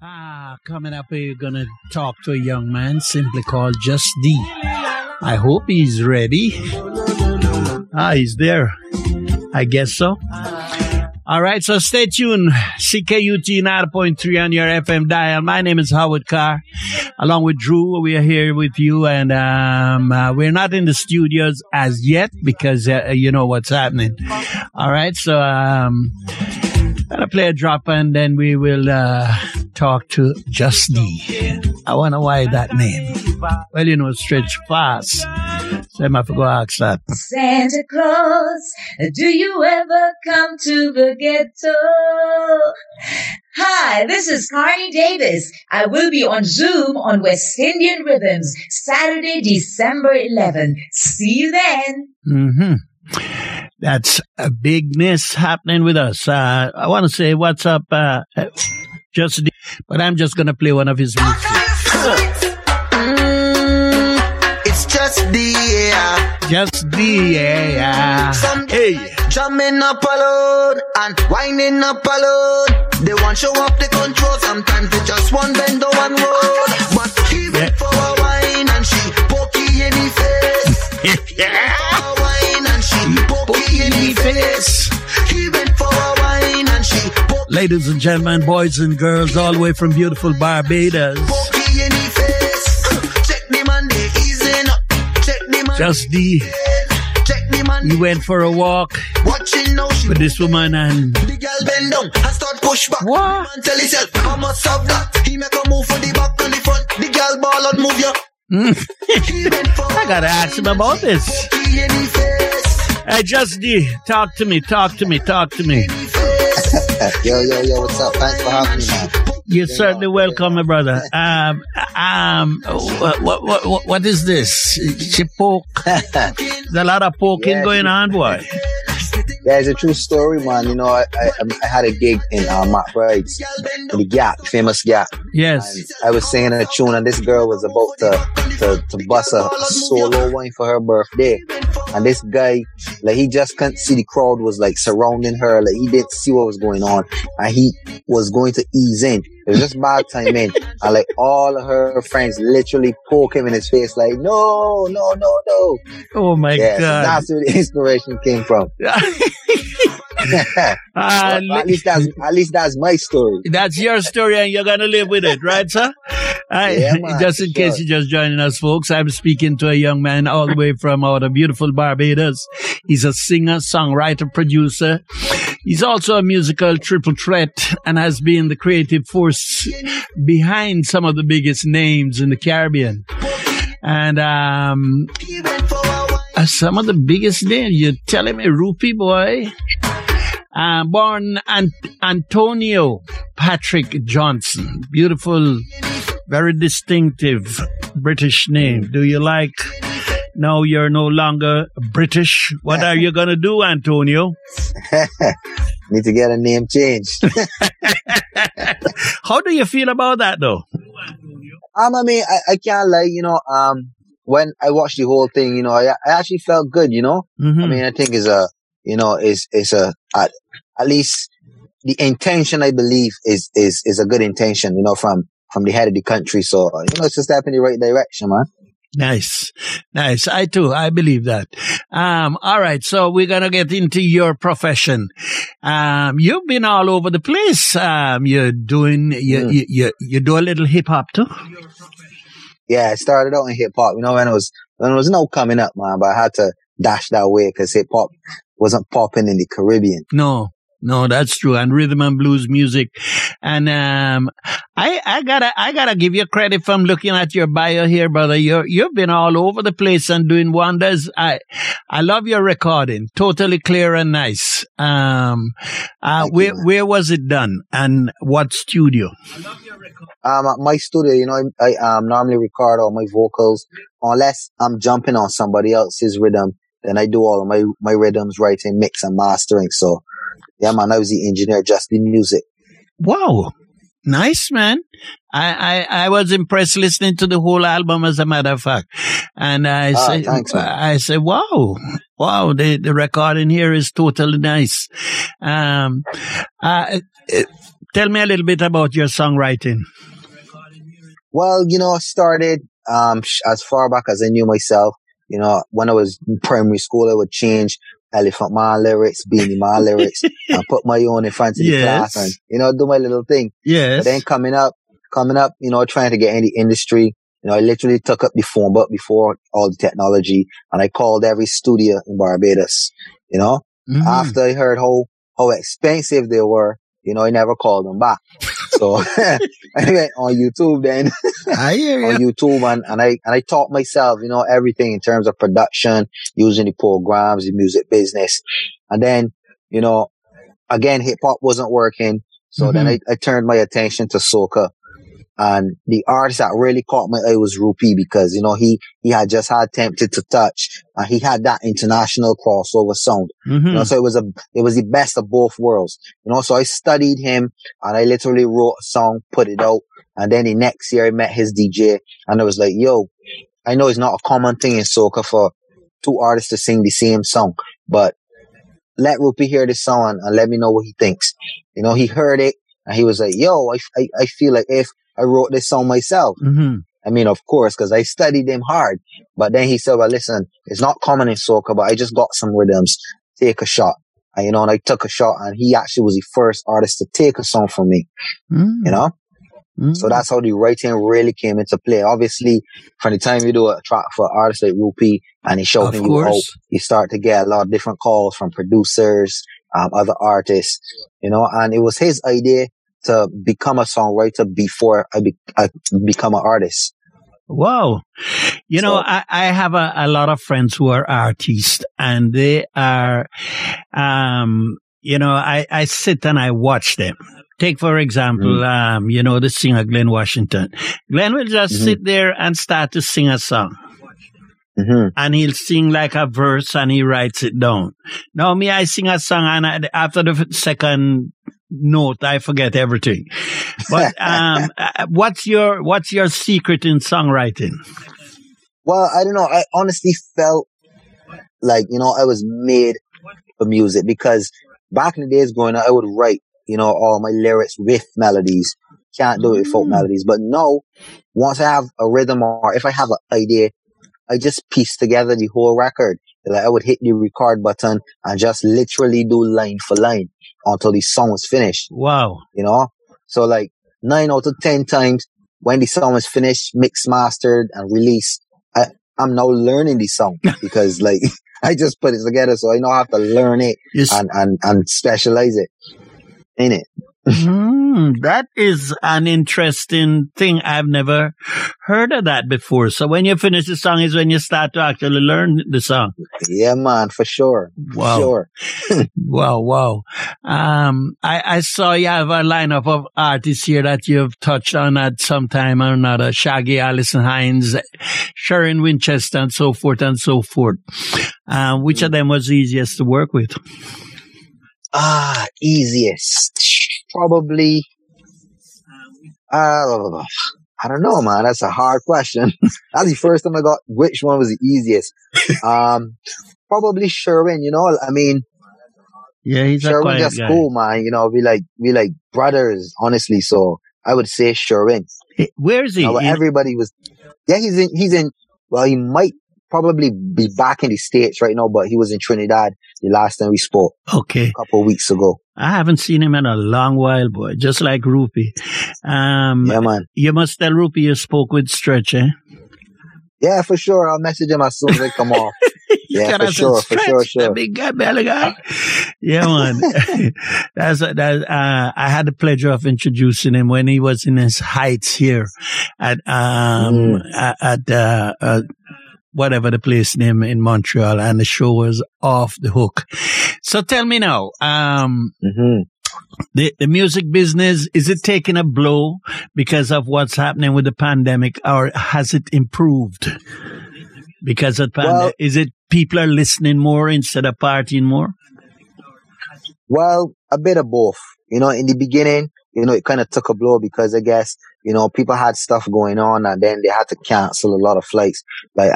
Ah, coming up, we're gonna talk to a young man simply called Jus D. I hope he's ready. Ah, he's there. I guess so. All right, so stay tuned. CKUT 9.3 on your FM dial. My name is Howard Carr. Along with Drew, we are here with you, and um, uh, we're not in the studios as yet because uh, you know what's happening. All right, so um, gonna play a drop, and then we will uh, talk to Jus D. I wonder why that name. Well, you know, stretch fast. So I go ask that. Santa Claus, do you ever come to the ghetto? Hi, this is Carney Davis. I will be on Zoom on West Indian Rhythms Saturday, December 11. See you then. hmm That's a big miss happening with us. Uh, I want to say what's up, uh, just, but I'm just gonna play one of his music. It's just the yeah. Jus D, yeah, yeah. Some Hey, drumming up alone and winding up alone. They want show up the control. Sometimes they just want bend over one road. But he it for a wine and she pokey in the face. yeah. Face. He went for a wine and she Ladies and gentlemen, boys and girls, all the way from beautiful Barbados. pokey in the face. Check the man they easing up. Check the man. Jus D, the he went for a walk Watching now she with this woman and The girl bend down and start push back. What? Man tell himself, I must have that. He make a move for the back and the front. The girl ball out move you. Hmm. He went for I gotta ask him about this. Hey, Jus D, talk to me, talk to me, talk to me. In the face. Yo, yo, yo, what's up? Thanks for having me, man. You're certainly welcome, my brother. Um, um, what, what, what, what is this? She poke. There's a lot of poking Yeah, going on, boy. Yeah, it's a true story, man. You know, I, I, I had a gig in uh, McBride's, the Gap, famous Gap. Yes. And I was singing a tune, and this girl was about to to, to bust a, a solo one for her birthday. And this guy, like, he just couldn't see the crowd was like surrounding her. Like, he didn't see what was going on, and he was going to ease in. It was just bad timing, and like all of her friends literally poke him in his face, like, no, no, no, no. Oh my God. that's where the inspiration came from. Uh, at least that's at least that's my story. That's your story and you're going to live with it, right, sir? I, Yeah, just in for case you're just joining us, folks, I'm speaking to a young man all the way from out of beautiful Barbados. He's a singer, songwriter, producer. He's also a musical triple threat and has been the creative force behind some of the biggest names in the Caribbean. And um, He went for a wine. uh, some of the biggest names. You're telling me, Rupee boy? Uh, born An- Antonio Patrick Johnson. Beautiful, very distinctive British name. Do you like? now you're no longer British. What are you gonna do, Antonio? Need to get a name change. How do you feel about that, though? um, I mean, I, I can't lie. You know, um, when I watched the whole thing, you know, I, I actually felt good. You know, Mhm. I mean, I think is a, you know, is is a at, at least the intention. I believe is is is a good intention. You know, from from the head of the country. So you know, it's a step in the right direction, man. Nice. Nice. I too, I believe that. Um, all right. So we're going to get into your profession. Um, you've been all over the place. Um, you're doing, you, Mm. you, you, you do a little hip hop too. Yeah, I started out in hip hop. You know, when it was when it was no coming up, man. But I had to dash that way because hip hop wasn't popping in the Caribbean. No, no, that's true. And rhythm and blues music. And, um, I, I gotta, I gotta give you credit from looking at your bio here, brother. You're, you've been all over the place and doing wonders. I, I love your recording. Totally clear and nice. Um, uh, you, where, man. where was it done and what studio? Um, at my studio, you know, I, I um normally record all my vocals unless I'm jumping on somebody else's rhythm. Then I do all of my my rhythms, writing, mix, and mastering. So, yeah, man, I was the engineer, just the music. Wow. Nice, man. I, I, I was impressed listening to the whole album, as a matter of fact. And I Ah, say, thanks. I say, wow, wow, the, the recording here is totally nice. Um, uh, uh, tell me a little bit about your songwriting. Well, you know, I started um, as far back as I knew myself. You know, when I was in primary school, I would change Elephant Man lyrics, Beenie Man lyrics, and put my own in front of the Yes. class and, you know, do my little thing. Yes. But then coming up, coming up, you know, trying to get in the industry, you know, I literally took up the phone book before all the technology and I called every studio in Barbados, you know, Mhm. after I heard how, how expensive they were, you know, I never called them back. So I went on YouTube then I hear on. YouTube and, and I and I taught myself, you know, everything in terms of production, using the programs, the music business. And then, you know, again hip hop wasn't working. So then mm-hmm. I, I turned my attention to soca. And the artist that really caught my eye was Rupee because, you know, he, he had just had Tempted to Touch and he had that international crossover sound. Mhm. You know, so it was a, it was the best of both worlds. You know, so I studied him and I literally wrote a song, put it out. And then the next year I met his DJ and I was like, yo, I know it's not a common thing in soca for two artists to sing the same song, but let Rupee hear this song and, and let me know what he thinks. You know, he heard it and he was like, yo, I, I, I feel like if I wrote this song myself, Mhm. I mean, of course, because I studied him hard. But then he said, well, listen, it's not common in soca, but I just got some rhythms. Take a shot. And, you know, and I took a shot and he actually was the first artist to take a song from me, Mm. you know? Mm. So that's how the writing really came into play. Obviously, from the time you do a track for an artist like Rupee and he's shouting you out, you start to get a lot of different calls from producers, um, other artists, you know, and it was his idea to become a songwriter before I, be- I become an artist. Wow. You know, I, I have a, a lot of friends who are artists and they are, um, you know, I, I sit and I watch them. Take, for example, um, you know, the singer Glen Washington. Glenn will just Mhm. sit there and start to sing a song. hmm and he'll sing like a verse and he writes it down. Now me, I sing a song and I, after the second note, I forget everything. But um, uh, what's your what's your secret in songwriting? Well, I don't know. I honestly felt like, you know, I was made for music because back in the days growing up, I would write, you know, all my lyrics with melodies. Can't do it with folk Mm. melodies. But no, once I have a rhythm or if I have an idea, I just piece together the whole record. Like I would hit the record button and just literally do line for line until the song was finished Wow. you know? So like nine out of 10 times when the song is finished, mixed, mastered and released, I, I'm now learning the song because like I just put it together. So I know I have to learn it Yes. and, and, and specialize it in it. Mm, that is an interesting thing. I've never heard of that before. So when you finish the song is when you start to actually learn the song. Yeah, man, for sure. For Wow. Sure. Wow, wow. Um, I, I saw you have a lineup of artists here that you've touched on at some time or another. Shaggy, Alison Hinds, Sherwin Winchester, and so forth and so forth. Um, which of them was easiest to work with? Ah, easiest. Probably. Uh, I don't know, man. That's a hard question. That's the first time I got which one was the easiest. Um, probably Sherwin, you know, I mean, Yeah, he's Sherwin just guy. cool, man. You know, we like, we like brothers, honestly. So I would say Sherwin. Where is he? Everybody was, yeah, he's in, he's in, well, he might probably be back in the States right now, but he was in Trinidad the last time we spoke okay. a couple of weeks ago. I haven't seen him in a long while, boy. Just like Rupee. Um, Yeah, man. you must tell Rupee you spoke with Stretch, eh? Yeah, for sure. I'll message him as soon as I come off. Yeah, for sure, for sure, "Stretch, the sure." Big guy, belly guy. Yeah, man. That's that. Uh, I had the pleasure of introducing him when he was in his heights here at um Mm. at, at uh, uh, whatever the place name in Montreal, and the show was off the hook. So tell me now, um, hmm the the music business is it taking a blow because of what's happening with the pandemic, or has it improved? Because of pandemic, Well- is it people are listening more instead of partying more? Well, a bit of both. You know, in the beginning, you know, it kind of took a blow because I guess, you know, people had stuff going on and then they had to cancel a lot of flights. Like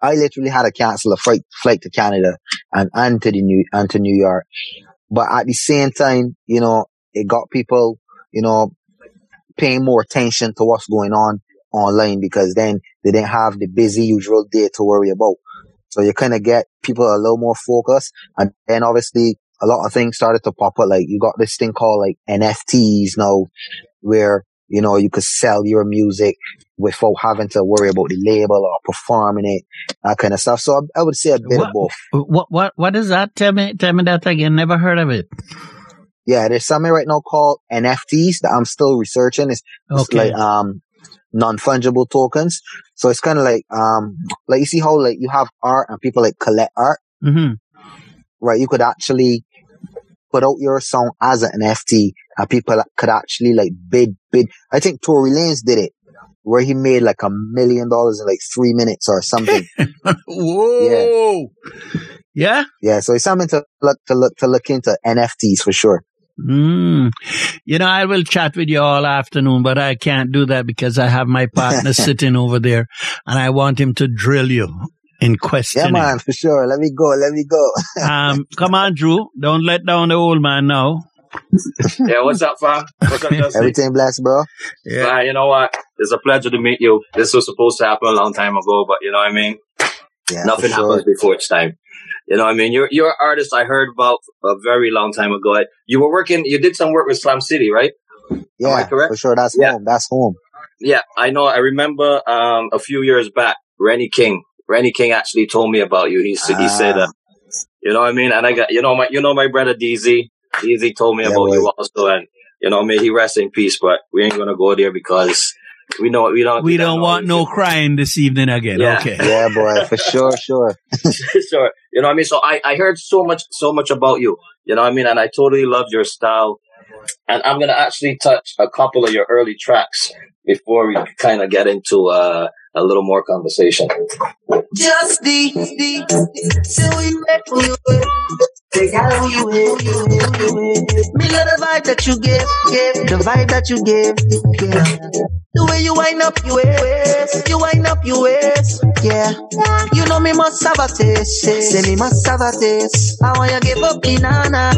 I literally had to cancel a flight, flight to Canada and, and to the New, and to New York. But at the same time, you know, it got people, you know, paying more attention to what's going on online because then they didn't have the busy usual day to worry about. So you kind of get people a little more focused. And then obviously a lot of things started to pop up. Like you got this thing called like NFTs now where, you know, you could sell your music without having to worry about the label or performing it, that kind of stuff. So I, I would say a bit What- of both. What what what is that? Tell me tell me that again. Never heard of it. Yeah, there's something right now called NFTs that I'm still researching. It's, it's like um non fungible tokens. So it's kind of like um like you see how like you have art and people like collect art, hmm right? You could actually put out your song as an NFT and people could actually like bid bid. I think Tory Lanez did it where he made like a million dollars in like three minutes or something. Whoa. Yeah. yeah, Yeah. so it's something to look to look to look into NFTs for sure. Mm. You know, I will chat with you all afternoon, but I can't do that because I have my partner sitting over there and I want him to drill you in question. Yeah, questioning. man, for sure. Let me go. Let me go. um, come on, Drew. Don't let down the old man now. Yeah, what's up, fam? What's up, Everything blessed, bro. Yeah. Man, you know what? It's a pleasure to meet you. This was supposed to happen a long time ago, but you know what I mean? Yeah, Nothing sure. happens before it's time. You know what I mean? You're you're an artist I heard about a very long time ago. You were working you did some work with Slam City, right? Yeah, I correct? for sure. That's Yeah. home. That's home. Yeah, I know. I remember um a few years back, Rennie King. Rennie King actually told me about you. He s- he said Ah. that. You know what I mean? And I got you know my you know my brother DZ. DZ told me Yeah, about you also, and you know may he rest in peace. But we ain't gonna go there because we know we don't We don't want no crying this evening again. Yeah. Okay. Yeah, boy, for sure, sure. sure. You know what I mean? So I, I heard so much so much about you. You know what I mean? And I totally love your style. And I'm gonna actually touch a couple of your early tracks before we kind of get into uh, a little more conversation. Just the, the, who you with, you you with, who you with. Me love the vibe that you give, give, the vibe that you give, yeah. The way you wind up your waist, you wind up your waist, yeah. You know me must have a taste, say me must have a taste. I want you give up banana.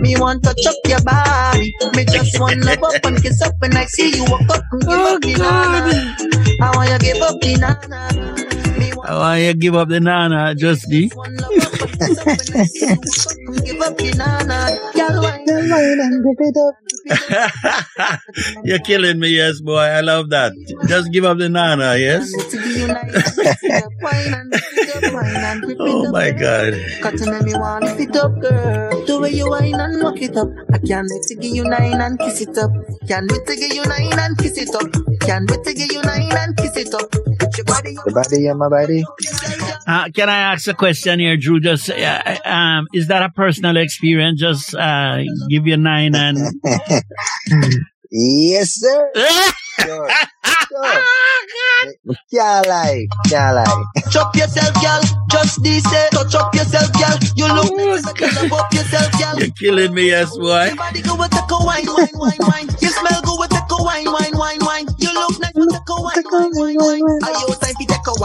Me want to chop your body. Me just want love up and kiss up when I see you walk up and give Oh, up banana. I want you give up banana. Me I want you give up the nana, just the. one love up and kiss up when I you walk up and give up banana. Girl, wine, You're killing me, yes, boy. I love that. Just give up the nana, yes? Oh my God. Cutting me want lift it up, girl. The way you whine and walk it up. I can't wait to give you nine and kiss it up. Can't wait to give you nine and kiss it up. Can't wait to give you nine and kiss it up. Your body The body, yeah, my body. Uh, can I ask a question here, Drew? Just uh, um, is that a personal experience? Just uh, give you nine and. Yes, sir. Sure. sure. Can't lie. Can't lie. Chop yourself, girl. Just this, eh. Touch up yourself, girl. You look Oh, nice, you love up yourself, girl. You're killing me, yes, boy. Your body go with take a wine, wine, wine, wine. You smell good with take a wine, wine, wine, wine. You look nice with take a wine, wine, wine, wine.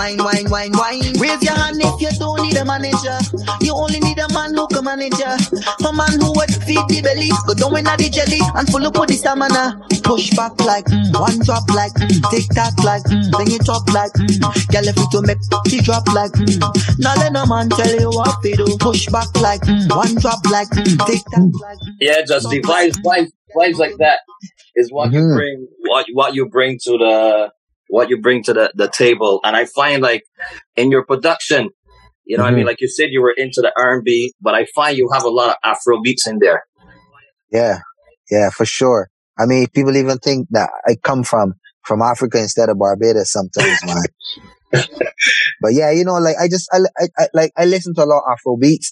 Wine, wine, wine, wine? Raise your hand if you don't need a manager. You only need a man who can manage ya. A man who would feed the belly, go down in the jelly and full up with the stamina. Push back like mm, one drop like mm, tick tock like mm, bring it up like mm. Girl, if you to make it drop like mm. Now let no man tell you what to do. Push back like mm, one drop like mm, tick tock like. Yeah, just the vibes, vibes, vibes like that is what you Mhm. bring, what what you bring to the what you bring to the the table. And I find like in your production, you know, what I mean, mm-hmm. like you said, you were into the R and B, but I find you have a lot of Afro beats in there. Yeah. Yeah, for sure. I mean, people even think that I come from, from Africa instead of Barbados sometimes, man. but yeah, you know, like I just, I, I, I like, I listen to a lot of Afro beats,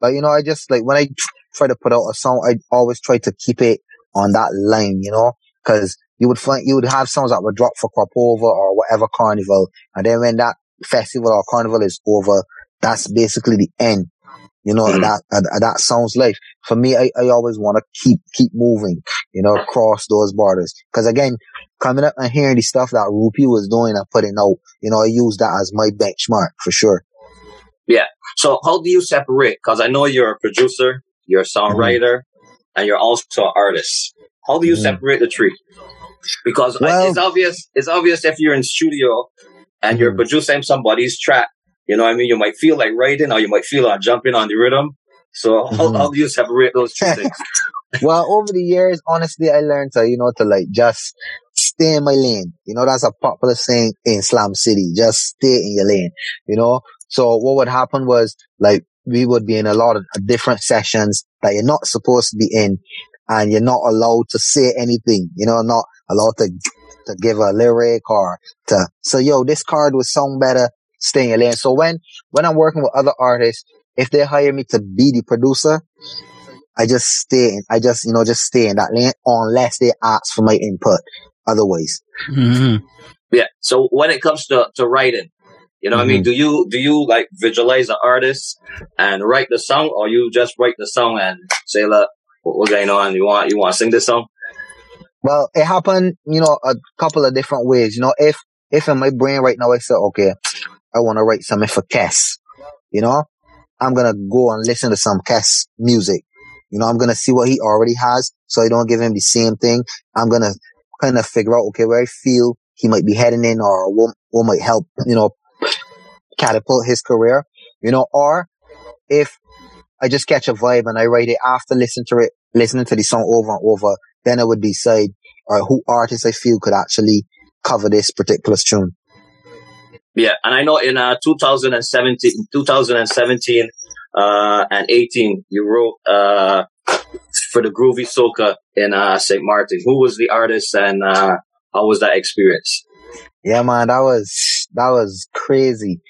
but you know, I just like, when I try to put out a song, I always try to keep it on that line, you know, cause you would find, you would have songs that would drop for Crop Over or whatever carnival. And then when that festival or carnival is over, that's basically the end. You know, Mhm. that, uh, that sounds life. For me, I, I always want to keep, keep moving, you know, across those borders. Cause again, coming up and hearing the stuff that Rupee was doing and putting out, you know, I use that as my benchmark for sure. Yeah. So how do you separate? Because I know you're a producer, you're a songwriter, and you're also an artist. how do you Mhm. separate the three? Because Well- it's obvious. It's obvious if you're in studio and you're Mhm. producing somebody's track. You know, what I mean, you might feel like writing, or you might feel like jumping on the rhythm. So how, Mhm. how do you separate those two things? Well, over the years, honestly, I learned to, you know, to like just stay in my lane. You know, that's a popular saying in Slam City. Just stay in your lane, you know? So what would happen was like we would be in a lot of different sessions that you're not supposed to be in and you're not allowed to say anything, you know, not allowed to, to give a lyric or to, so yo, this card would sound better. Stay in your lane. So when, when I'm working with other artists, if they hire me to be the producer, I just stay in, I just, you know, just stay in that lane unless they ask for my input. Otherwise, Mhm. Yeah. So when it comes to, to writing, you know what I mean? Do you do you like visualize the artist and write the song or you just write the song and say, look, what's going on? You want you want to sing this song? Well, it happened, you know, a couple of different ways. You know, if, if in my brain right now, I say, okay, I want to write something for Kes, you know, I'm to go and listen to some Kes music. You know, I'm to see what he already has. So I don't give him the same thing. I'm to kind of figure out, okay, where I feel he might be heading in or what, what might help, you know, catapult his career, you know, or if I just catch a vibe and I write it after listening to it, listening to the song over and over, then I would decide or who artists I feel could actually cover this particular tune. Yeah, and I know in uh, 2017, 2017 uh, and 18, you wrote uh, for the Groovy Soca in uh, St. Martin. Who was the artist and uh, how was that experience? Yeah, man, that was that was crazy.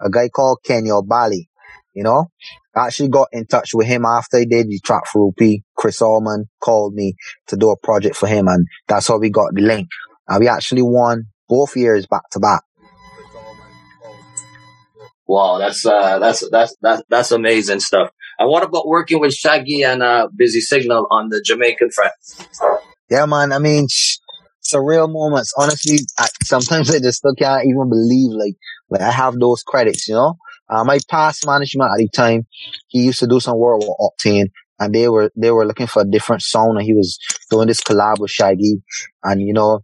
A guy called Kenya Bali, you know, I actually got in touch with him after he did the track for Rupee. Chris Allman called me to do a project for him, and that's how we got the link. And we actually won both years back to back. Wow, that's uh, that's that's that's that's amazing stuff. And what about working with Shaggy and uh, Busy Signal on the Jamaican front? Yeah, man. I mean, sh- surreal moments. Honestly, I, sometimes I just still can't even believe like like I have those credits. You know, uh, my past management at the time, he used to do some work with Octane, and they were they were looking for a different sound, and he was doing this collab with Shaggy, and you know,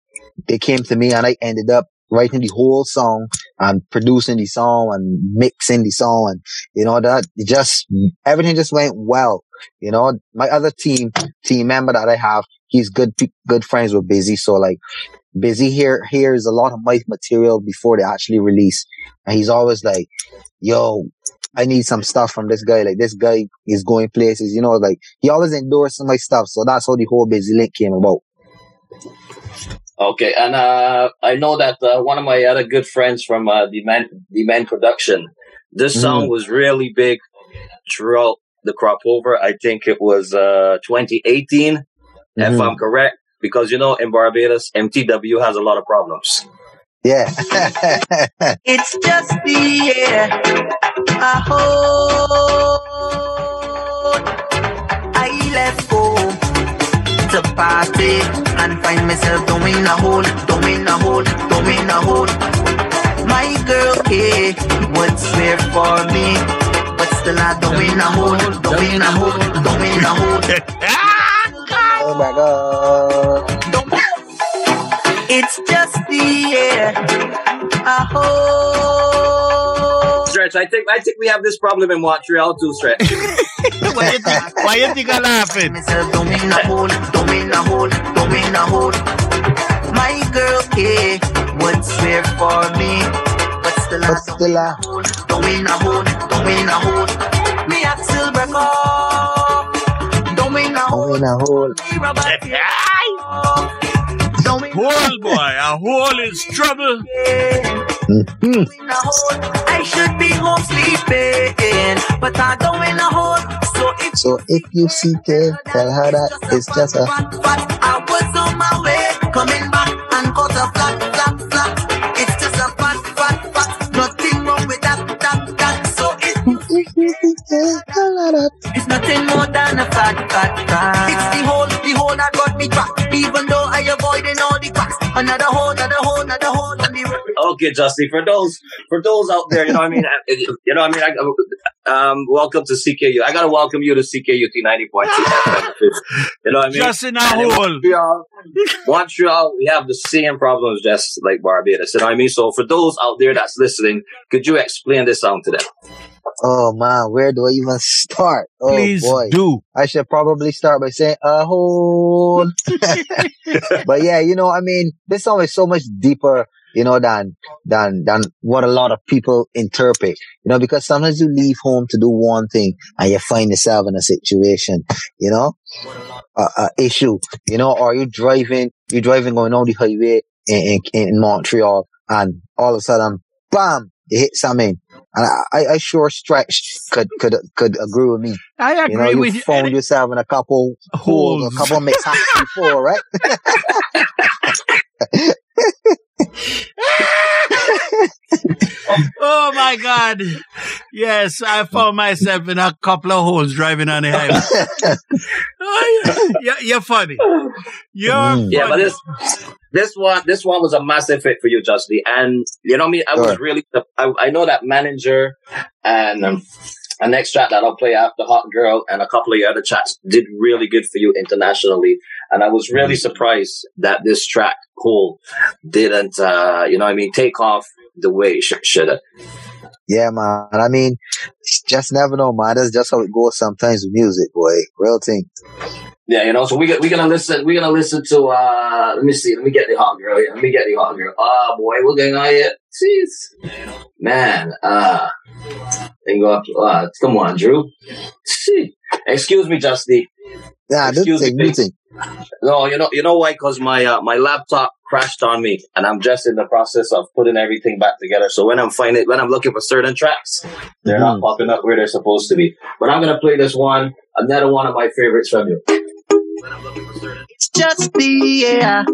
they came to me, and I ended up writing the whole song and producing the song and mixing the song, and you know that just everything just went well. You know, my other team team member that I have he's good good friends with Busy. So like Busy here here is a lot of my material before they actually release, and he's always like, "Yo, I need some stuff from this guy. Like this guy is going places. You know, like he always endorses my stuff. So that's how the whole Busy link came about. Okay, and uh, I know that uh, one of my other good friends from uh, the man production, this song was really big throughout the crop over. I think it was uh, 2018, if Mhm. I'm correct, because you know in Barbados MTW has a lot of problems. Yeah. It's just the air I hold. I left home to party and find myself doing a hole, doing a hole, doing a hole. My girl K would swear for me, but still I doing a hole, doing a hole, doing a hole. oh my god. It's just the air I hold. Stretch, I think I think we have this problem in Montreal too, Stretch. why, you think, why you think I'm laughing? a hole, a hole, a hole. My girl K would swear for me, but still But I still I- hole, down in a hole, down in a hole. Me a still break up, down in a I'm hole. in a hole. Me rubber down in a Hole, boy. A hole is trouble. Mhm. in. I should be home sleeping, but I don't in a hole. So if So if you see Kev, tell her that it's just a fat, fat. I was on my way, coming back and got a flat, flat, flat. It's nothing more than a fat, fat, fat. It's the hole, the hole that got me back. Even though I avoiding all the cracks. Another hole, another hole, another hole on the road. Okay, Jus D. For those for those out there, you know what I mean. You know what I mean. I, um, welcome to CKU. I gotta welcome you to CKUT ninety point two. You know what I mean. Just in a And in hole. Montreal, Montreal, we have the same problems just like Barbados. You know what I mean? So for those out there that's listening, could you explain this song to them? Oh man, where do I even start? Oh Please boy. do. I should probably start by saying a hole. but yeah, you know, I mean, this song is so much deeper, you know, than, than, than what a lot of people interpret, you know, because sometimes you leave home to do one thing and you find yourself in a situation, you know, a, a issue, you know, or you're driving, you're driving going on the highway in, in, in Montreal and all of a sudden, bam, you hit something. And I, I, sure stretch could, could, could agree with me. I You agree know, you with you. found yourself in a couple holes, a couple mishaps before, right? Oh my God. Yes, I found myself in a couple of holes driving on the highway. Oh, yeah. You're, you're funny. You're Mm. funny. Yeah, but this this one this one was a massive hit for you, Jus D. And you know me, I was Sure. really I, I know that manager and um, a next track that I'll play after Hot Girl and a couple of your other tracks did really good for you internationally. And I was really surprised that this track, Cool, didn't uh, you know what I mean, take off the way sh- should have. yeah, man. I mean, just never know, man. That's just how it goes sometimes with music, boy. Real thing. Yeah, you know, so we we're gonna listen. We're gonna listen to. uh Let me see. Let me get the hot girl. Here. Let me get the hot girl. Oh boy, we're getting on here. Jeez, man. Uh, and go up. Uh, come on, Drew. See. Excuse me, Jus D. Yeah, do Excuse thing, me. do thing. No, you know, you know why? Because my uh, my laptop crashed on me, and I'm just in the process of putting everything back together. So when I'm finding, when I'm looking for certain tracks, they're not Mhm. popping up where they're supposed to be. But I'm gonna play this one, another one of my favorites from you. It's just the yeah.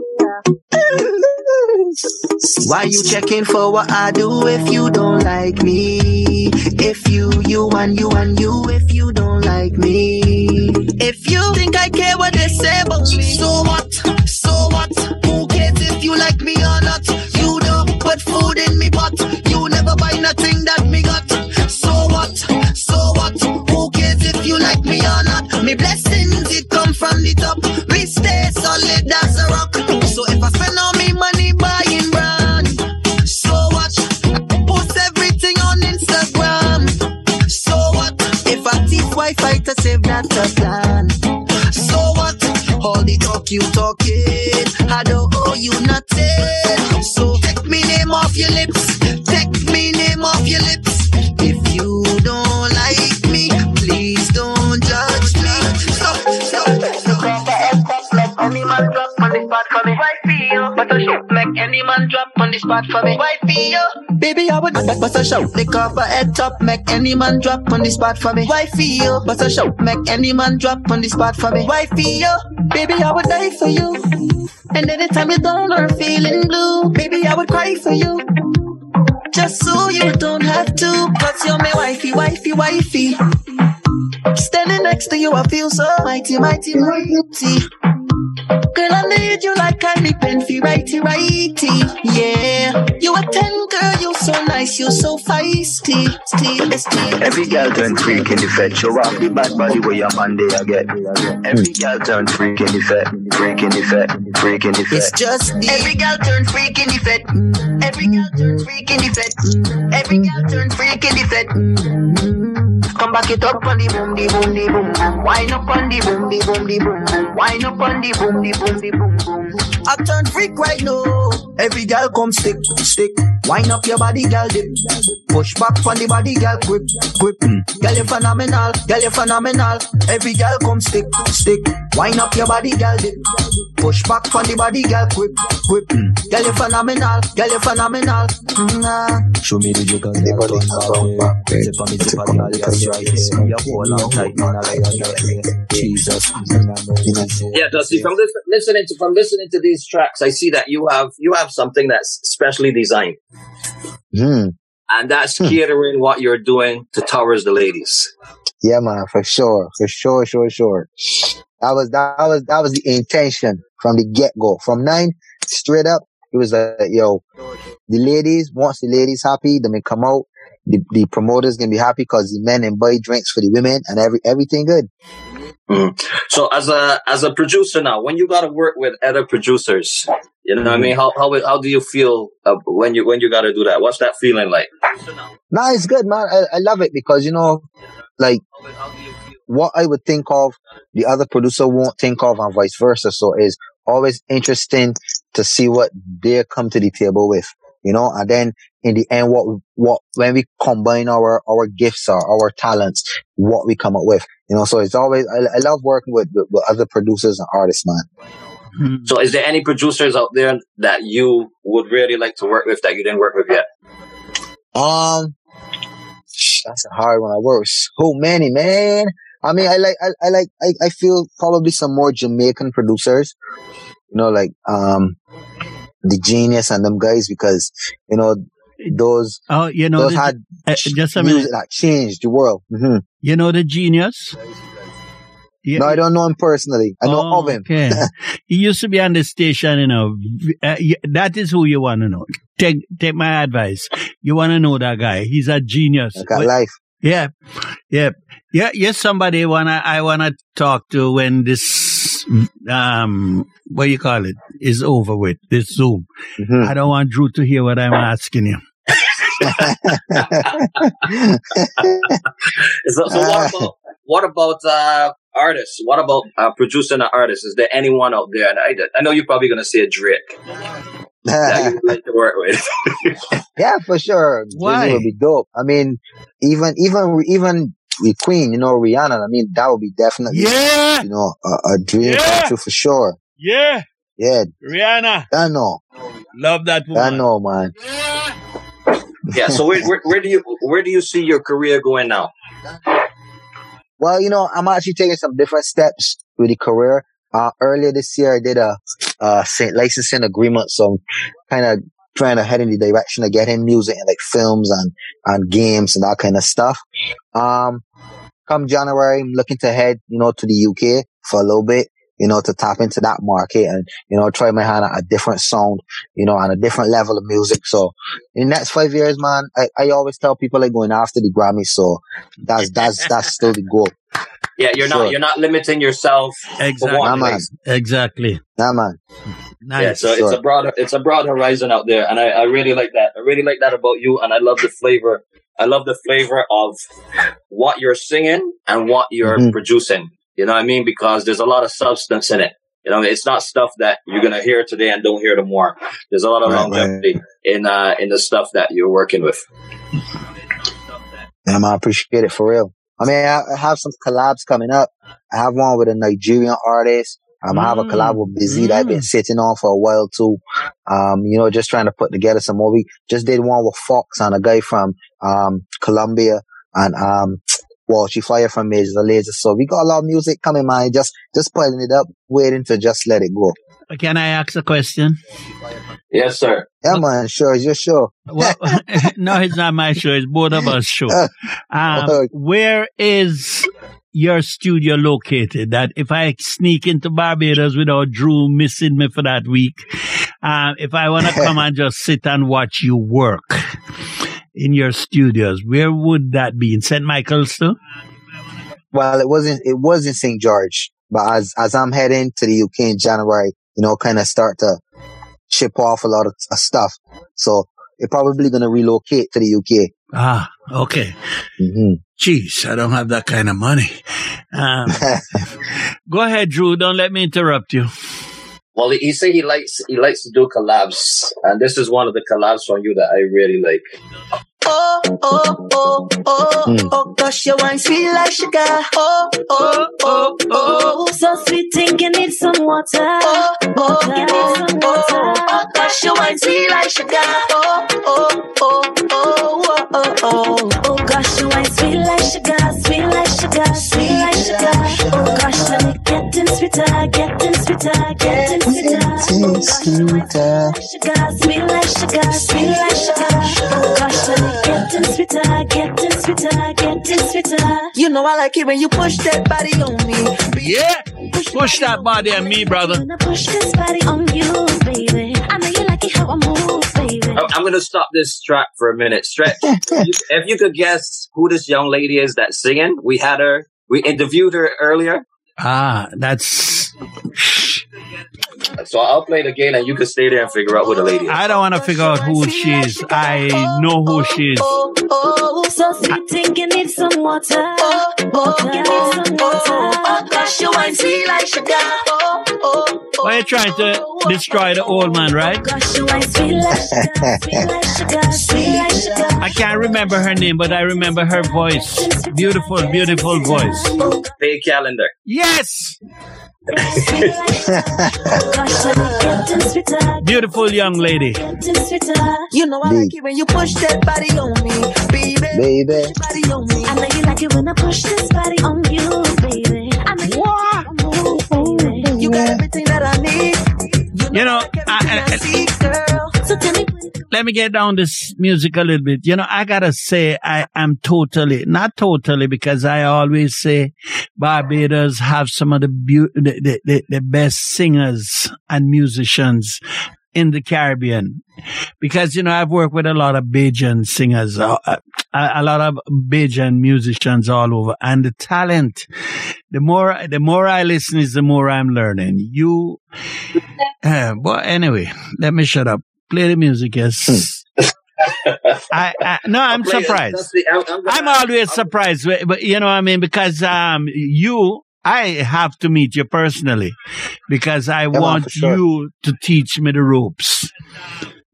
Why you checking for what I do if you don't like me? If you, you and you and you, if you don't like me. You think I care what they say about me, so what? So what? Who cares if you like me or not? You don't put food in me pot. You never buy nothing that me got. So what? So what? Who cares if you like me or not? Me blessings it come from the top. We stay solid as a rock. So if I spend all me money buying brand, Thief Wi-Fi to save data plan. So what? All the talk you talking, I don't owe you nothing. So take me name off your lips. Take me name off your lips. If you don't like me, please don't any man drop on the spot for me. Why feel? But a shout make any man drop on the spot for me. Why feel? Baby, I would but, but a shout. Lick off a head top, make any man drop on the spot for me. Why feel? But a shout, make any man drop on the spot for me. Why feel? Baby, I would die for you. And anytime you're down or feeling blue, baby, I would cry for you. Just so you don't have to, cause you're my wifey, wifey, wifey. Standing next to you, I feel so mighty, mighty, mighty. Girl, I need you like I need pen for righty, righty. Yeah, you a ten, girl, you so nice, you so feisty. Steve, Steve. Every girl turn freak in the fed. Show off the bad body where your man they a get. Every girl turn freak in the fed. Freak in the fed. Freak in the It's just the Every girl turn freak in the fed. Mm. Every girl turn freak in the fed. Mm. Every girl turn freak in the fed. Mm. Come back it up on the boom, the boom, the boom, boom. Wine up on the boom, the boom, the boom, boom. Wine up on the boom, boom, the boom, boom. I turn freak right now. Every girl come stick, stick. Wine up your body, girl dip. Push back on the body, girl grip, grip. Girl you phenomenal, girl you phenomenal. Every girl come stick, stick. Wine up your body, girl dip. Push back on the body, girl grip, grip. Girl you phenomenal, girl you phenomenal. Mm, ah. Show me the jigger, The body girl, now, come back, back. Tip on me, tip on girl, yes, right here. You hold on tight, man, I like that. Jesus, man, I know You know, what you Yeah, Dusty. From listen, listening to from listening to these tracks, I see that you have you have something that's specially designed, Hmm. and that's Hmm. catering what you're doing to towards the ladies. Yeah, man, for sure, for sure, sure, sure. That was that was that was the intention from the get go. From nine straight up, it was like, yo, the ladies, once the ladies happy, then they come out. The, the promoters gonna be happy because the men and boy drinks for the women and every everything good. Mm. So as a as a producer now, when you got to work with other producers, you know what I mean? How how how do you feel uh, when you when you got to do that? What's that feeling like? Nah, it's good, man. I, I love it because you know, like what I would think of, the other producer won't think of, and vice versa. So it's always interesting to see what they come to the table with, you know, and then in the end, what, what, when we combine our, our gifts or our talents, what we come up with, you know, so it's always, I, I love working with, with, with other producers and artists, man. Hmm. So is there any producers out there that you would really like to work with that you didn't work with yet? Um, that's a hard one. I work with so many, man. I mean, I like, I, I like, I, I feel probably some more Jamaican producers, you know, like, um, the genius and them guys because, you know, those, Oh, you know, those the, had uh, just a minute. that changed the world. hmm You know the genius? Yeah. No, I don't know him personally. I know Oh, of him. Okay. he used to be on the station, you know. Uh, that is who you want to know. Take take my advice. You want to know that guy. He's a genius. I got But- life. yeah, yeah, yeah. Yes, somebody wanna I wanna talk to when this um what you call it is over with this Zoom. Mhm. I don't want Drew to hear what I'm asking you. So, so what about what about uh, artists? What about uh, producing an artist? Is there anyone out there? And I, I know you're probably gonna say a Drake that you like to work with. yeah, for sure. Jay-Z Why? would be dope. I mean, even, even, even with Queen, you know, Rihanna, I mean, that would be definitely, Yeah, you know, a, a dream Yeah. come true for sure. yeah, Yeah, Rihanna, I know. love that I know, man. yeah. So where, where, where do you where do you see your career going now? Well, you know, I'm actually taking some different steps with the career. Uh, earlier this year, I did a, uh, licensing agreement. So I'm kind of trying to head in the direction of getting music and like films and, and games and that kind of stuff. Um, come January, I'm looking to head, you know, to the UK for a little bit, you know, to tap into that market and, you know, try my hand at a different sound, you know, and a different level of music. So in the next five years, man, I, I always tell people like going after the Grammy. So that's, that's, that's still the goal. Yeah, you're Sure. not you're not limiting yourself Exactly. Nah, man. Exactly. Nah, man. Nice. Yeah, so it's a broad it's a broad horizon out there, and I, I really like that. I really like that about you, and I love the flavor. I love the flavor of what you're singing and what you're Mhm. producing. You know what I mean? Because there's a lot of substance in it. You know, it's not stuff that you're gonna hear today and don't hear tomorrow. There's a lot of Right, longevity in uh in the stuff that you're working with. Yeah, I appreciate it for real. I mean, I have some collabs coming up. I have one with a Nigerian artist. Um, I have a Mm, collab with Busy that I've been mm. sitting on for a while too. Um, you know, just trying to put together some more. We just did one with Fox and a guy from, um, Colombia and, um, Walshy Fire from Major Lazer. So we got a lot of music coming, man. Just, just putting it up, waiting to just let it go. Can I ask a question? Yes, sir. Yeah, man. Sure. You're sure. Well, no, it's not my show. It's both of us' show. Um, where is your studio located? That if I sneak into Barbados without Drew missing me for that week, um, if I want to come and just sit and watch you work in your studios, where would that be? In St. Michael's too? Well, it wasn't, it was in St. George, but as, as I'm heading to the UK in January, you know, kind of start to ship off a lot of uh, stuff. So they're probably going to relocate to the UK. Ah, okay. hmm Jeez, I don't have that kind of money. Um, go ahead, Drew. Don't let me interrupt you. Well, he say he likes he likes to do collabs, and this is one of the collabs from you that I really like. Oh, oh, oh, oh, Mm. oh, gosh, your wine sweet like sugar. Oh, oh, oh, oh, So sweet, think you need some water. oh, oh, You need some oh, water. oh, gosh, your wine sweet like sugar. Oh, oh, oh, oh, oh, oh, sweet like sugar, sweet like sugar, sweet like sugar. Oh, oh gosh, let me getting sweeter, getting sweeter, getting sweeter. Oh gosh, you sweet like sugar, sweet like sugar, sweet like sugar. Oh gosh, let me getting sweeter, getting sweeter, getting sweeter. You know I like it when you push that body on me. Yeah, push that body on me, brother. Gonna push this body on you, baby. I'm I'm gonna stop this track for a minute. Stretch. if, you, if you could guess who this young lady is that's singing, we had her. We interviewed her earlier, Ah, that's. so I'll play it again, and you can stay there and figure out who the lady is. I don't want to figure out who she is. I know who she is. Oh, so sweet, think you need some water. Oh, Water, you need some water. Gosh, you wine sweet like sugar. Oh, Why you trying to destroy the old man, right? I can't remember her name, but I remember her voice. Beautiful, beautiful voice. Faye Calendar. Yes! Sweet like sugar. Gosh, you ain't getting sweeter, Beautiful young lady. getting. You know I like it when you push that body on me, baby. Baby. Body on me. I know you like it when I push this body on you, baby. You got everything that I need. You know, I- I- I see, girl. So tell me, Let me get down this music a little bit. You know, I gotta say I am totally, not totally, because I always say Barbados have some of the, beau- the, the, the, the best singers and musicians in the Caribbean. Because, you know, I've worked with a lot of Bajan singers, uh, uh, a, a lot of Bajan musicians all over and the talent, the more, the more I listen is the more I'm learning. You, uh, but anyway, let me shut up. Play the music, yes. I, I no, I'm Play surprised. The- I'm, I'm I'm always I'm- surprised, but you know what I mean? Because um, you, I have to meet you personally because I want sure. you to teach me the ropes.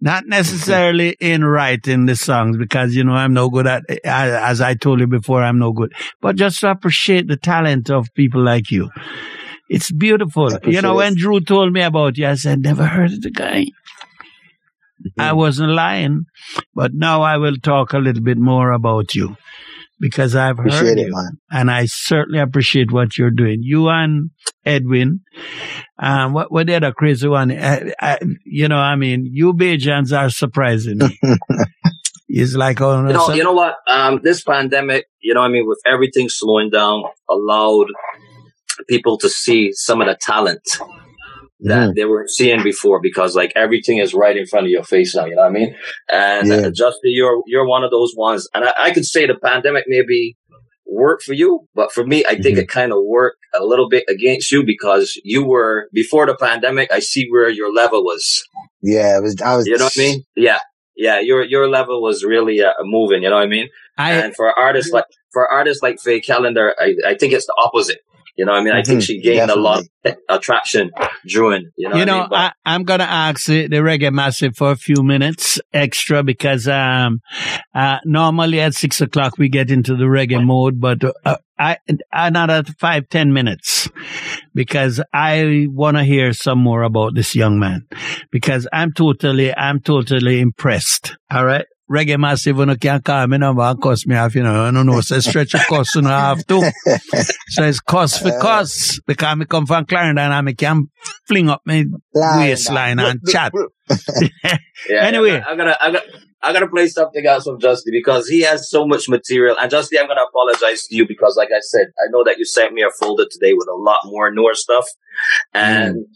Not necessarily in writing the songs because, you know, I'm no good at, as I told you before, I'm no good, but just to appreciate the talent of people like you. It's beautiful. You know, when Drew told me about you, I said, never heard of the guy. Mm-hmm. I wasn't lying, but now I will talk a little bit more about you because I've heard Appreciate it, you, man. and I certainly appreciate what you're doing. You and Edwin, um, what what the other crazy one? I, I, you know, I mean, you Bajans are surprising me. it's like oh, You know, so- you know what? Um, this pandemic, you know, what I mean, with everything slowing down, allowed people to see some of the talent that Mhm. they weren't seeing before because like everything is right in front of your face now. You know what I mean? And Yeah. uh, Justin, you're you're one of those ones, and I, I could say the pandemic maybe worked for you, but for me, I think Mhm. it kind of worked a little bit against you because you were before the pandemic. I see where your level was. Yeah, it was. I was. You know what I mean? Yeah. Yeah, your your level was really uh, moving. You know what I mean? I and for artists like for artists like Faye Calendar, I, I think it's the opposite. You know, I mean, I think she gained a lot of attraction, during. You know, you what I mean? but- I, I'm gonna ask the, the reggae massive for a few minutes extra because um, uh, normally at six o'clock we get into the reggae mode, but uh, I another five ten minutes because I want to hear some more about this young man because I'm totally I'm totally impressed. All right. Reggae massive, you know, can't call me number and cost me off, you know. I don't know, so stretch of cost, you know, I have to. So it's cost for cost because I come from Clarendon and I can fling up my Line, waistline and chat. yeah, anyway. I'm gonna, I'm gonna, I'm gonna play something else from Jus D because he has so much material. And Jus D, I'm gonna apologize to you because, like I said, I know that you sent me a folder today with a lot more newer stuff, and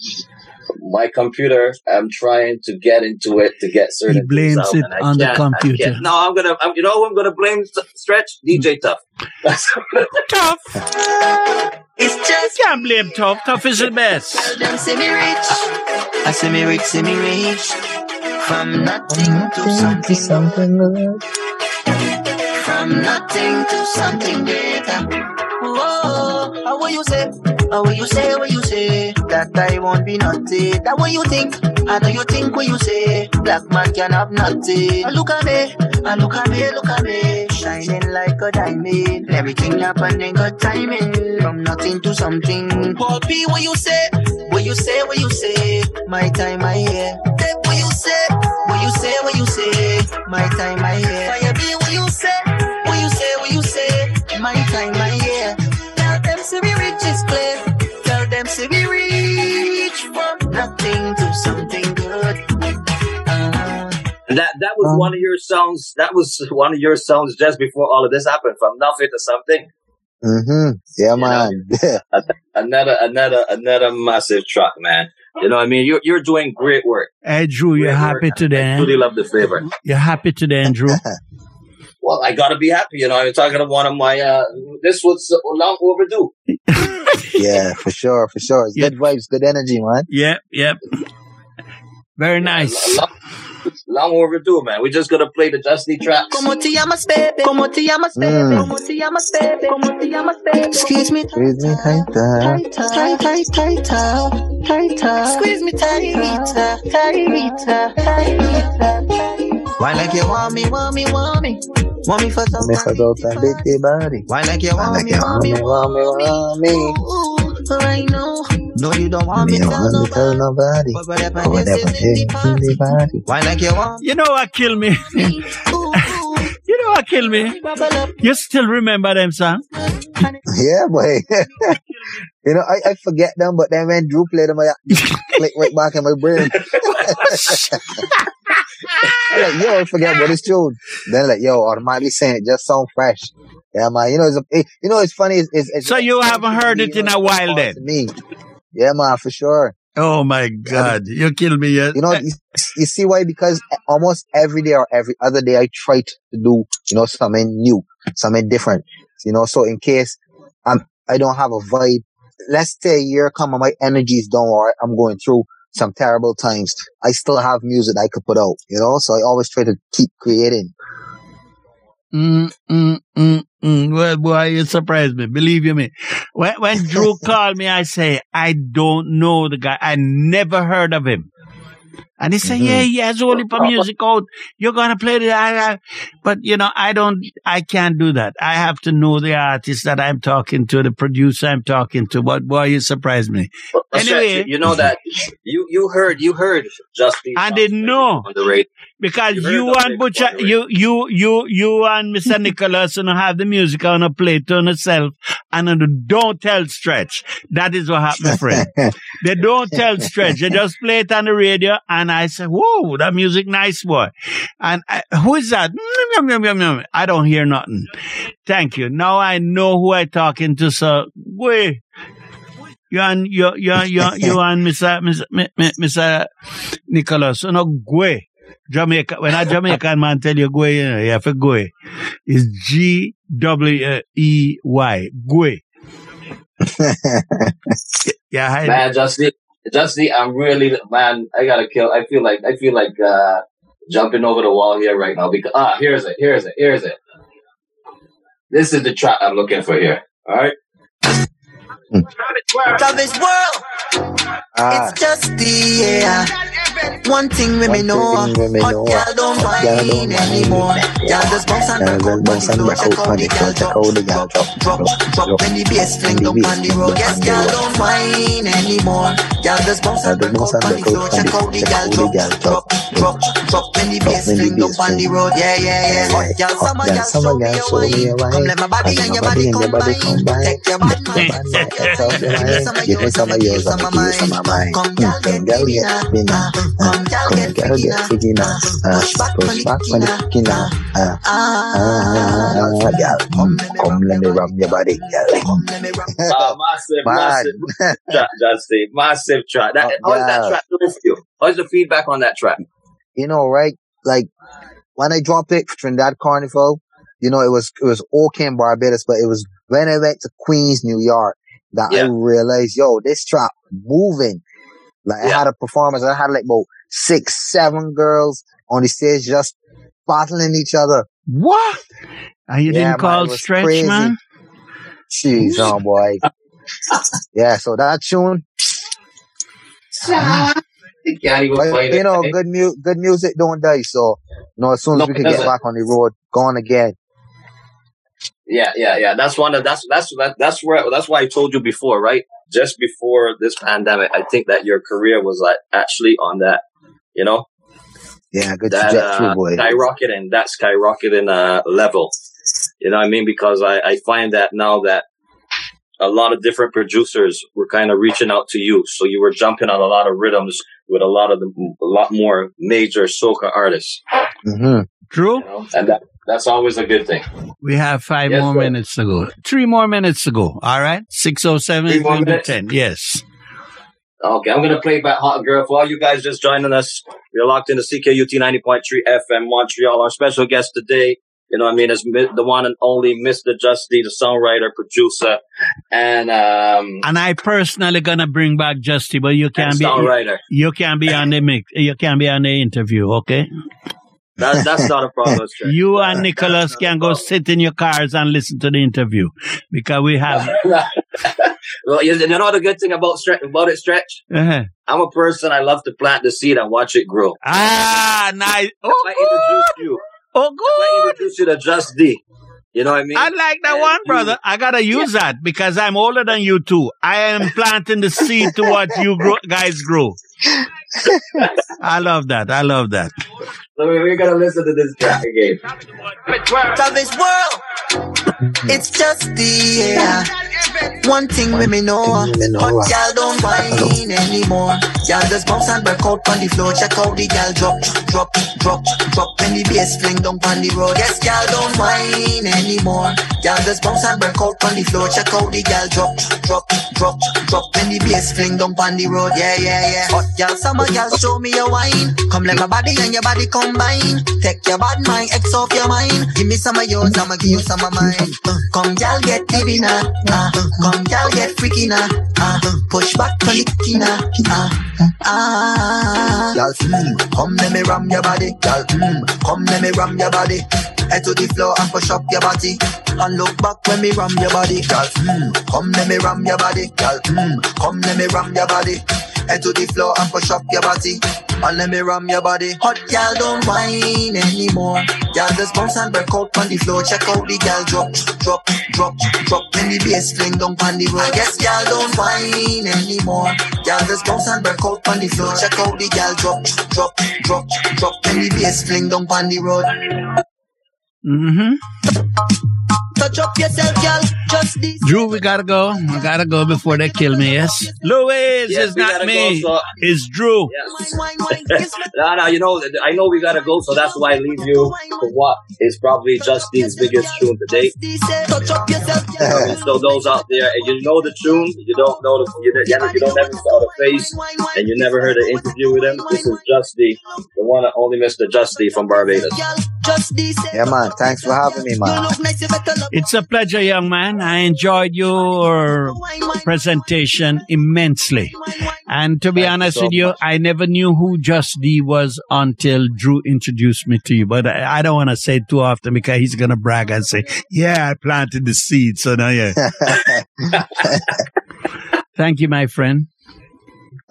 my computer, I'm trying to get into it to get certain. He blames things out, it and I on the computer. can't. No, I'm gonna, I'm, you know, who I'm gonna blame. Stretch DJ hmm. Tough. Tough. It's just You can't blame Tough. Tough is the best. tell them see me rich. I see me rich, see me rich. From nothing to something. From nothing to something greater. How you say? How will you say? What you say? That I won't be nothing. That what you think? I know you think what you say. Black man can have nothing. Ah, Look at me, ah, look at me, look at me, shining like a diamond. Everything happening good timing. From nothing to something. Poppy, what you say? What you say? What you say? My time, I hear. Hey, what you say? What you say? What you say? My time, I hear. Fire be what you say? What you say? What you say? My time, I rich. Tell them see we reach from nothing to something good. That that was one of your songs. That was one of your songs just before all of this happened. From nothing to something. Mm-hmm. Yeah, You man. Yeah. Another another another massive track, man. You know what I mean? You're, you're doing great work. Hey, Drew, you're Great happy work. today? I eh? really love the flavor. You're happy today, Andrew? Well, I gotta be happy. You know, I'm talking to one of my, uh, this was long overdue. Yeah, for sure, for sure. It's Yeah. good vibes, good energy, man. yep, yep. Very nice. Long, long overdue, man. We're just gonna play the Jus D tracks. Como te llamas, baby? Como te llamas, baby? Mm. Como te llamas, baby? Como te baby? Squeeze me Squeeze me tighter. tight, tight, tighter, tighter. Squeeze me tighter, tighter, tighter. Why like you want me, want me, want me? Want me for some Me for out and beat body. Why like you want like me, want want me, me, want me, want me? Ooh, right now. No, you don't want Me me, don't want me tell nobody. nobody. But whatever But this whatever is in the it is in the party. body. Why like you want You know what kill me? me? Ooh, ooh, you know what kill me? You still remember them song? Yeah, boy. you know, I, I forget them, but then when Drew played them, I click right back in my brain. I'm like, yo, I forget what it's tune. Then like, yo, automatically saying it just sound fresh. Yeah, man. You know, it's, a, it, you know, it's funny. It's, it's, it's So you haven't heard it in a while then? Me. Yeah, man, for sure. Oh my God, you kill me. You, You know, you, you see why? Because almost every day or every other day, I try to do, you know, something new, something different. You know, so in case I'm, I don't have a vibe, let's say a year come and my energy's down or I'm going through some terrible times, I still have music I could put out, you know, so I always try to keep creating. Mm, mm, mm, mm. Well, boy, you surprised me. Believe you me. When, when Drew called me, I say, I don't know the guy. I never heard of him. And he said, Mhm. yeah, he has only for music out. You're going to play the, I, I, but you know, I don't, I can't do that. I have to know the artist that I'm talking to, the producer I'm talking to. But boy, you surprised me. But Anyway. You know that you you heard you heard Jus D. I didn't know. on the radio. Because You you and Butcher, you, you, you, you and Mr. Nicholas, you know, have the music on a plate to yourself and you don't tell Stretch. That is what happened, my friend. they don't tell Stretch. They just play it on the radio and I say, whoa, that music nice, boy. And I, who is that? I don't hear nothing. Thank you. Now I know who I talking to, so, wait. You and you you you you and Mr. Mr. Mr. Mr. Nicholas, you know, go. Jamaica. When a Jamaican man tell you go, you know, you have to go. It's G W E Y. Go. Yeah, I, Man, Jus D, Jus D, I'm really man. I gotta kill. I feel like I feel like uh jumping over the wall here right now because ah, here's it, here's it, here's it. This is the trap I'm looking for here. All right. Love is world. ah, It's just the air. One thing women One know, hot girl don't whine anymore. Girl just bounce and just out on bounce the and floor, rock check out the girl drop, out the girl drop, drop, drop. When the bass fling up on the road, yes, girl don't whine anymore. Girl just bounce and bounce out on the floor, check out the girl drop, drop, drop, drop. When the bass fling up on the road, yeah, yeah, yeah. Hot girl, summer girl, show me your me wine. Come let my body and your body body and your body combine. Take your bad Your mind. bad mind, it's out Give me some of Give me yours, some of you yours, some I'ma of give you some of mine. Come, Mm, girl, get get now. Freaky now. Uh, Uh, Come, girl, Come, get girl, freaky get now. freaky now. Uh, Uh, Push back on Push the back kicking on the now. kicking now. Uh, Uh, Ah, ah, girl, come come, let me come, rub let me your body. rub your body, girl. Come let me rub. Uh, massive, Man, massive track, Jus D. Massive track. That, Oh, how is that yeah. track doing for you? How's the feedback on that track? you know, right? Like when I dropped it for Trinidad Carnival, you know, it was it was okay in Barbados, but it was when I went to Queens, New York, that I Yeah. realized, yo, this trap moving. Like I had a performance, I had like about six, seven girls on the stage just battling each other. what? And you Yeah, didn't man, call it was Stretch, crazy. man? Jeez, oh boy. yeah, so that tune, You can't but, you know, it. good mu- good music don't die. So, you know, as soon as No, we can get back on the road, going again. Yeah, yeah, yeah. That's one of that's that's that, that's where that's why I told you before, right? Just before this pandemic, I think that your career was like actually on that, you know, Yeah, good that trajectory, uh, boy. skyrocketing, that skyrocketing uh, level. You know what I mean? Because I I find that now that a lot of different producers were kind of reaching out to you, so you were jumping on a lot of rhythms with a lot of the, a lot more major soca artists, hmm Drew, you know, and that that's always a good thing. we have five Yes, more sir. minutes to go. Three more minutes to go. All right? 607 Three more minutes? 10. Yes. Okay, I'm gonna play back Hot Girl for all you guys just joining us. You're locked into CKUT 90.3 FM Montreal. Our special guest today, you know what I mean, is the one and only Mr. Jus D, the songwriter, producer, and um And I personally gonna bring back Jus D, but you can't be songwriter. you can't be on the mix. You can't be on the interview, okay? That's that's not a problem. You and Nicholas can go sit in your cars and listen to the interview because we have. well, you know the good thing about stretch, about it, stretch. uh I'm a person. I love to plant the seed and watch it grow. Ah, nice. Oh, I introduce you. Oh, good. I introduce you to Jus D. You know what I mean? I like that And one, you- brother. I gotta use that because I'm older than you two. I am planting the seed to what you grow, guys grow. I love that. I love that. We're gonna listen to this track again. Travis world. It's just the yeah. One thing with me know, hot uh, gal don't whine anymore. Y'all just bounce and break out on the floor. Check out the gal drop, drop, drop, drop. When the bass fling down on the road. Yes, gal don't whine anymore. Y'all just bounce and break out on the floor. Check out the gal drop, drop, drop, drop. When the bass fling down on the road. Yeah, yeah, yeah. Hot gal, summer gal, show me your wine. Come let my body and your body combine. Take your bad mind, X off your mind. Give me some of yours, I'ma give you some of mine. Uh, come gal, get heavy now. Uh, come gal, get freaky now. Uh, push back to the now. Uh, ah, gal, mm, come let me ram your body. Gal, mm, come let me ram your body. Head to the floor and push up your body. And look back when me ram your body. Gal, mm, come let me ram your body. Gal, mm, come let me ram your body. Head to the floor and push up your body. And let me ram your body. Hot gal don't whine anymore. Gal just bounce and break out on the floor. Check out the gal drop, drop, drop, drop. When the bass fling down on the road. I guess gal don't whine anymore. Gal just bounce and break out on the floor. Check out the gal drop, drop, drop, drop. When the bass fling down on the road. hmm Touch up yourself, gal. Just this. Drew, we gotta go. We gotta go before they kill me. Yes, Louis Yes, is not me. go. So, It's Drew. yes. No, no, you know, I know we gotta go, so that's why I leave you for what is probably Justine's biggest tune to date. Eh, touch up yourself, I so those out there, and you know the tune, you don't know the, you, don't- you don't ever saw the face, and you never heard an interview with him. This is Jus D, the one and only Mr. Jus D from Barbados. Yeah, man. Thanks for having me, man. It's a pleasure, young man. I enjoyed your presentation immensely. And to be Thank you honest so with you, much. I never knew who Jus D was until Drew introduced me to you. But I, I don't want to say it too often because he's going to brag and say, yeah, I planted the seed. So now, yeah. Thank you, my friend.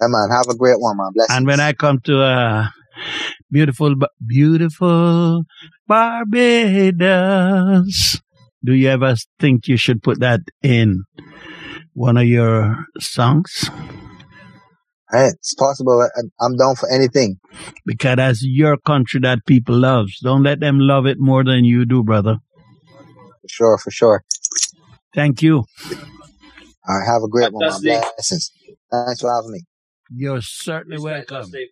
Yeah, man. Have a great one, man. Bless And when I come to uh, beautiful, Ba- beautiful Barbados, do you ever think you should put that in one of your songs? Hey, it's possible. I, I'm down for anything. Because that's your country that people loves. Don't let them love it more than you do, brother. For sure, for sure. Thank you. All right. Have a great one, man. Blessings. Thanks for having me. You're certainly welcome. Jus D.